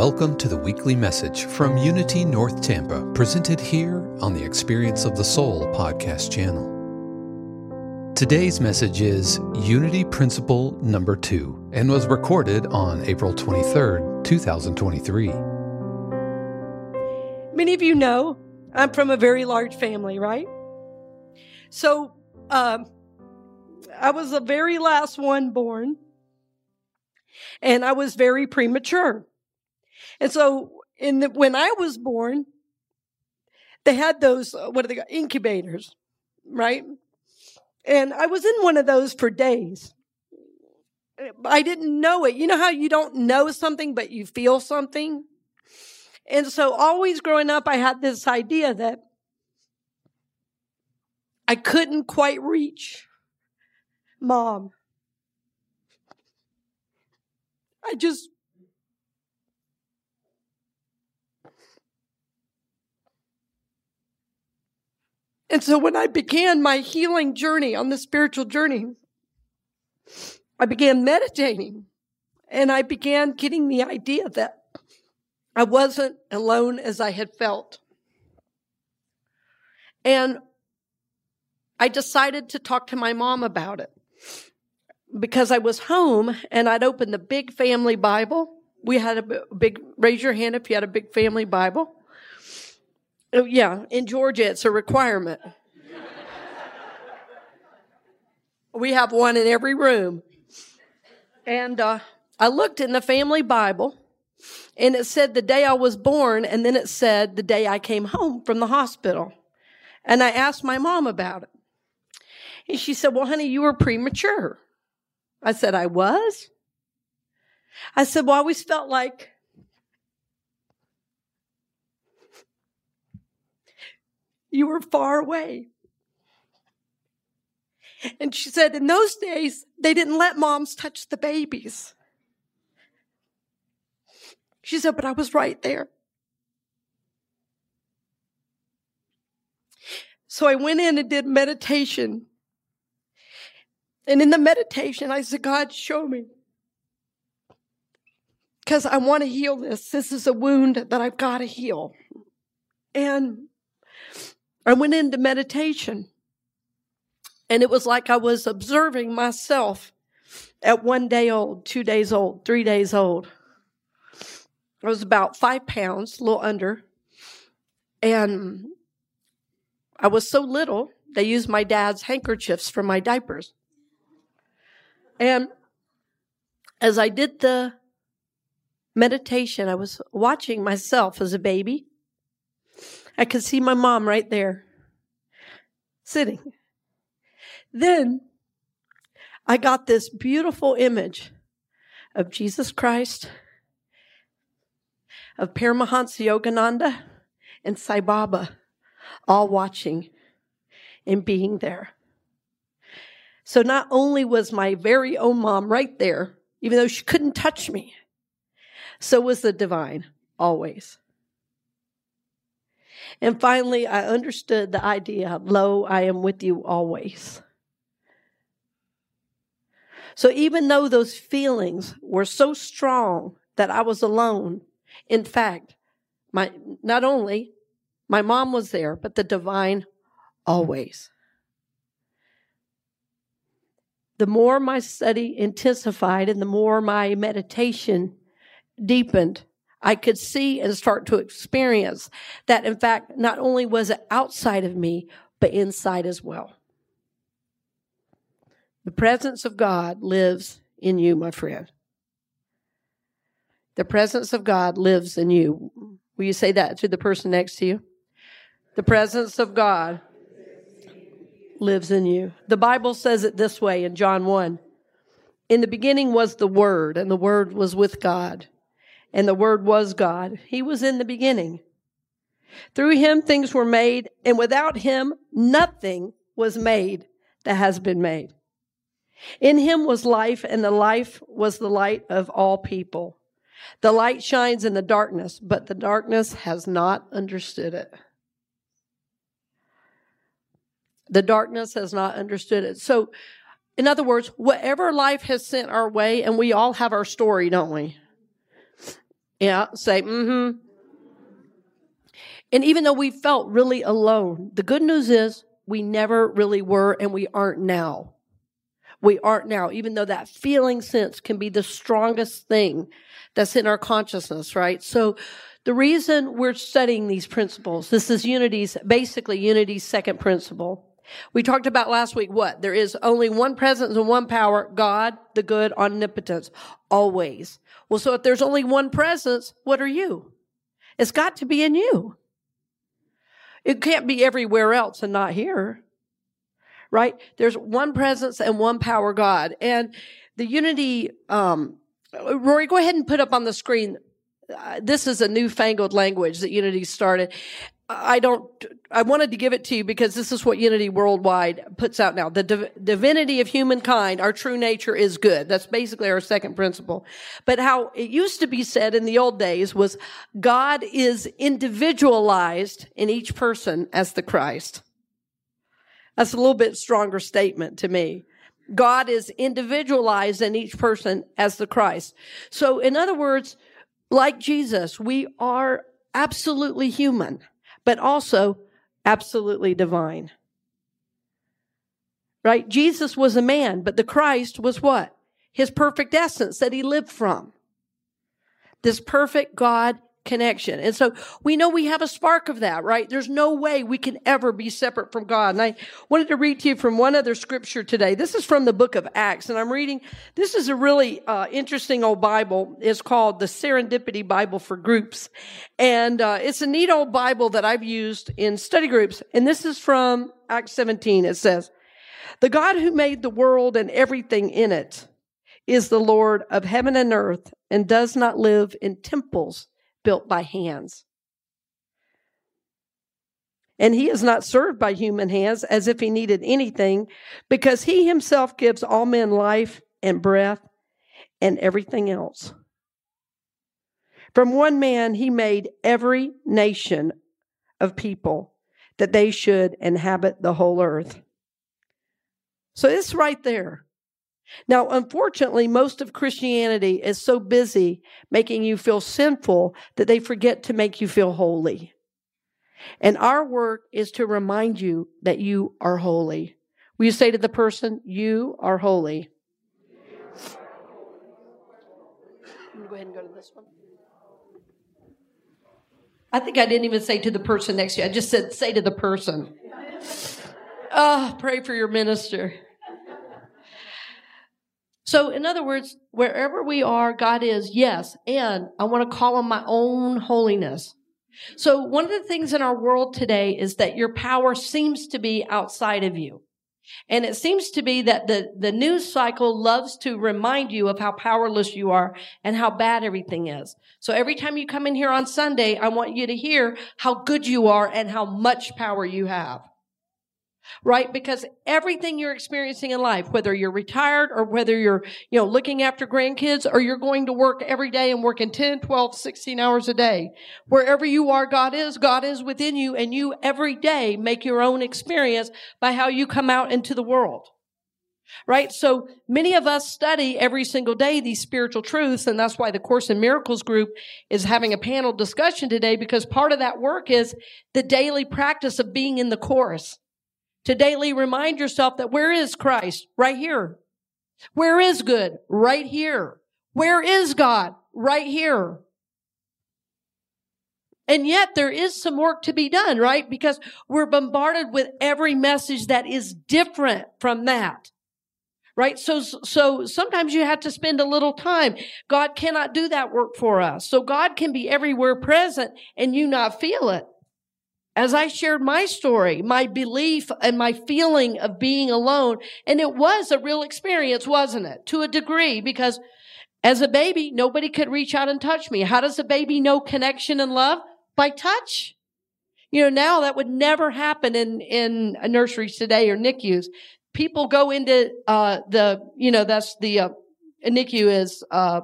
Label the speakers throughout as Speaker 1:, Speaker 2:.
Speaker 1: Welcome to the weekly message from Unity North Tampa, presented here on the Experience of the Soul podcast channel. Today's message is Unity Principle Number Two and was recorded on April 23rd, 2023.
Speaker 2: Many of you know I'm from a very large family, right? So um, I was the very last one born, and I was very premature. And so in the, when I was born, they had those, uh, what are they called? Incubators, right? And I was in one of those for days. I didn't know it. You know how you don't know something, but you feel something? And so always growing up, I had this idea that I couldn't quite reach mom. I just And so when I began my healing journey on the spiritual journey, I began meditating and I began getting the idea that I wasn't alone as I had felt. And I decided to talk to my mom about it because I was home and I'd opened the big family Bible. We had a big, raise your hand if you had a big family Bible. Oh, yeah, in Georgia, it's a requirement. we have one in every room. And uh, I looked in the family Bible, and it said the day I was born, and then it said the day I came home from the hospital. And I asked my mom about it. And she said, Well, honey, you were premature. I said, I was? I said, Well, I always felt like You were far away. And she said, in those days, they didn't let moms touch the babies. She said, but I was right there. So I went in and did meditation. And in the meditation, I said, God, show me. Because I want to heal this. This is a wound that I've got to heal. And I went into meditation and it was like I was observing myself at one day old, two days old, three days old. I was about five pounds, a little under. And I was so little, they used my dad's handkerchiefs for my diapers. And as I did the meditation, I was watching myself as a baby. I could see my mom right there sitting. Then I got this beautiful image of Jesus Christ, of Paramahansa Yogananda, and Sai Baba all watching and being there. So not only was my very own mom right there, even though she couldn't touch me, so was the divine always. And finally, I understood the idea, lo, I am with you always. So even though those feelings were so strong that I was alone, in fact, my, not only my mom was there, but the divine always. The more my study intensified and the more my meditation deepened, I could see and start to experience that, in fact, not only was it outside of me, but inside as well. The presence of God lives in you, my friend. The presence of God lives in you. Will you say that to the person next to you? The presence of God lives in you. The Bible says it this way in John 1. In the beginning was the Word, and the Word was with God, and the Word was God. He was in the beginning. Through him things were made, and without him nothing was made that has been made. In him was life, and the life was the light of all people. The light shines in the darkness, but the darkness has not understood it. The darkness has not understood it. So, in other words, whatever life has sent our way, and we all have our story, don't we? Yeah, say, mm hmm. And even though we felt really alone, the good news is we never really were and we aren't now. We aren't now, even though that feeling sense can be the strongest thing that's in our consciousness, right? So the reason we're studying these principles, this is Unity's, basically Unity's second principle. We talked about last week what? There is only one presence and one power, God, the good, omnipotence, always. Well, so if there's only one presence, what are you? It's got to be in you. It can't be everywhere else and not here. Right? There's one presence and one power God. And the unity, um, Rory, go ahead and put up on the screen. Uh, this is a newfangled language that Unity started. I don't, I wanted to give it to you because this is what Unity Worldwide puts out now. The div- divinity of humankind, our true nature is good. That's basically our second principle. But how it used to be said in the old days was God is individualized in each person as the Christ. That's a little bit stronger statement to me. God is individualized in each person as the Christ. So in other words, like Jesus, we are absolutely human but also absolutely divine. Right? Jesus was a man, but the Christ was what? His perfect essence that he lived from. This perfect God connection. And so we know we have a spark of that, right? There's no way we can ever be separate from God. And I wanted to read to you from one other scripture today. This is from the book of Acts, and I'm reading, this is a really uh, interesting old Bible. It's called the Serendipity Bible for Groups. And uh, it's a neat old Bible that I've used in study groups. And this is from Acts 17. It says, The God who made the world and everything in it is the Lord of heaven and earth and does not live in temples built by hands. And he is not served by human hands as if he needed anything, because he himself gives all men life and breath and everything else. From one man, he made every nation of people that they should inhabit the whole earth. So it's right there. Now, unfortunately, most of Christianity is so busy making you feel sinful that they forget to make you feel holy. And our work is to remind you that you are holy. Will you say to the person, You are holy? Go ahead and go to this one. I think I didn't even say to the person next to you. I just said, Say to the person. Oh, pray for your minister. So, in other words, wherever we are, God is, yes, and I want to call on my own holiness. So, one of the things in our world today is that your power seems to be outside of you. And it seems to be that the, the news cycle loves to remind you of how powerless you are and how bad everything is. So every time you come in here on Sunday, I want you to hear how good you are and how much power you have right? Because everything you're experiencing in life, whether you're retired or whether you're, you know, looking after grandkids or you're going to work every day and working 10, 12, 16 hours a day, wherever you are, God is, God is within you and you every day make your own experience by how you come out into the world. right? So many of us study every single day these spiritual truths, and that's why the Course in Miracles group is having a panel discussion today because part of that work is the daily practice of being in the Course. To daily remind yourself that where is Christ? Right here. Where is good? Right here. Where is God? Right here. And yet there is some work to be done, right? Because we're bombarded with every message that is different from that right? So, so sometimes you have to spend a little time. God cannot do that work for us. So God can be everywhere present and you not feel it. As I shared my story, my belief and my feeling of being alone, and it was a real experience, wasn't it? To a degree, because as a baby, nobody could reach out and touch me. How does a baby know connection and love? By touch. You know, now that would never happen in, in nurseries today or NICUs people go into uh, the, you know, that's the uh, NICU is uh,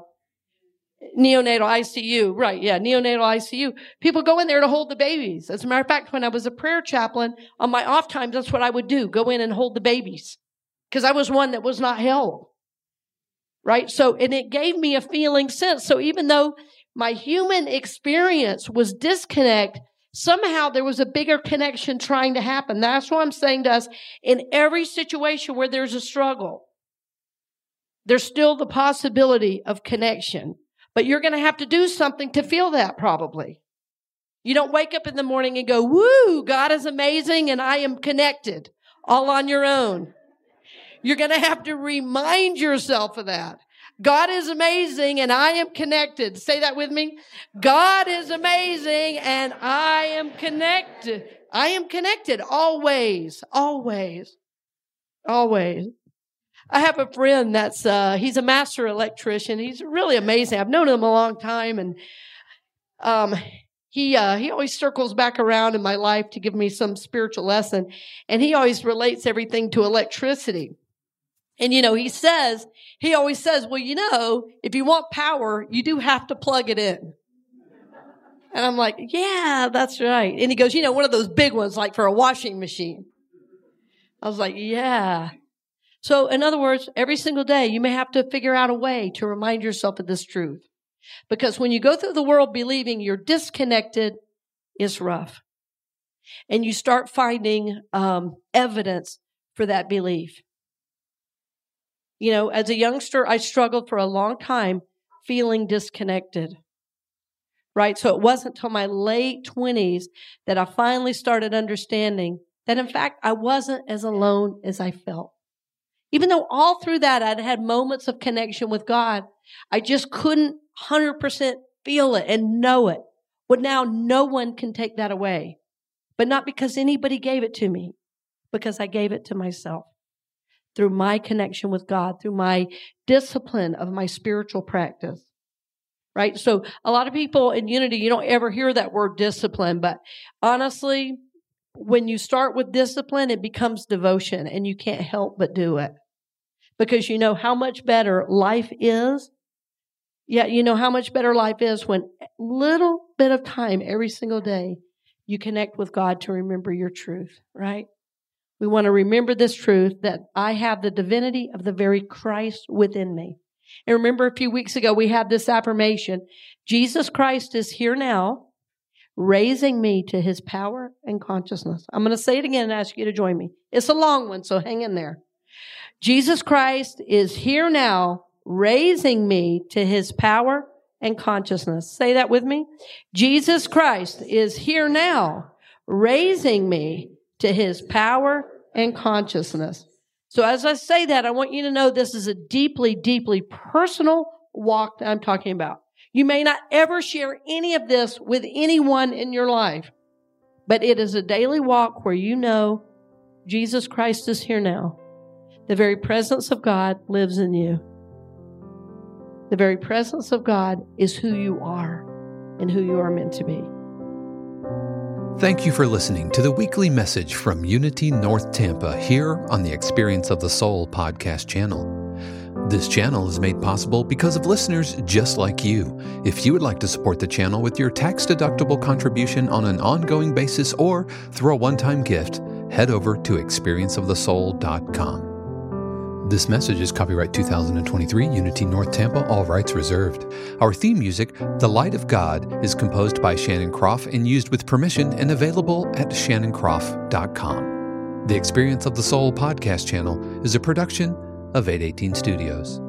Speaker 2: neonatal ICU, right? Yeah, neonatal ICU. People go in there to hold the babies. As a matter of fact, when I was a prayer chaplain on my off times, that's what I would do: go in and hold the babies, because I was one that was not held. Right. So, and it gave me a feeling sense. So even though my human experience was disconnect, Somehow there was a bigger connection trying to happen. That's what I'm saying to us. In every situation where there's a struggle, there's still the possibility of connection. But you're going to have to do something to feel that probably. You don't wake up in the morning and go, woo, God is amazing and I am connected all on your own. You're going to have to remind yourself of that. God is amazing and I am connected. Say that with me. God is amazing and I am connected. I am connected always, always, always. I have a friend that's, uh, he's a master electrician. He's really amazing. I've known him a long time and, um, he, uh, he always circles back around in my life to give me some spiritual lesson and he always relates everything to electricity. And you know, he says, he always says, well, you know, if you want power, you do have to plug it in. And I'm like, yeah, that's right. And he goes, you know, one of those big ones, like for a washing machine. I was like, yeah. So in other words, every single day, you may have to figure out a way to remind yourself of this truth. Because when you go through the world believing you're disconnected, it's rough. And you start finding um, evidence for that belief. You know, as a youngster, I struggled for a long time feeling disconnected. Right? So it wasn't until my late 20s that I finally started understanding that, in fact, I wasn't as alone as I felt. Even though all through that I'd had moments of connection with God, I just couldn't 100% feel it and know it. But now no one can take that away. But not because anybody gave it to me, because I gave it to myself through my connection with God, through my discipline of my spiritual practice. Right? So a lot of people in unity, you don't ever hear that word discipline, but honestly, when you start with discipline, it becomes devotion and you can't help but do it because you know how much better life is. Yeah, you know how much better life is when little bit of time every single day you connect with God to remember your truth, right? We want to remember this truth that I have the divinity of the very Christ within me. And remember a few weeks ago, we had this affirmation. Jesus Christ is here now, raising me to his power and consciousness. I'm going to say it again and ask you to join me. It's a long one, so hang in there. Jesus Christ is here now, raising me to his power and consciousness. Say that with me. Jesus Christ is here now, raising me to his power and consciousness. So as I say that, I want you to know this is a deeply, deeply personal walk that I'm talking about. You may not ever share any of this with anyone in your life, but it is a daily walk where you know Jesus Christ is here now. The very presence of God lives in you. The very presence of God is who you are and who you are meant to be.
Speaker 1: Thank you for listening to the weekly message from Unity North Tampa here on the Experience of the Soul podcast channel. This channel is made possible because of listeners just like you. If you would like to support the channel with your tax deductible contribution on an ongoing basis or through a one time gift, head over to experienceofthesoul.com. This message is copyright 2023 Unity North Tampa, all rights reserved. Our theme music, The Light of God, is composed by Shannon Kropf and used with permission and available at shannonkropf.com. The Experience of the Soul podcast channel is a production of 818 Studios.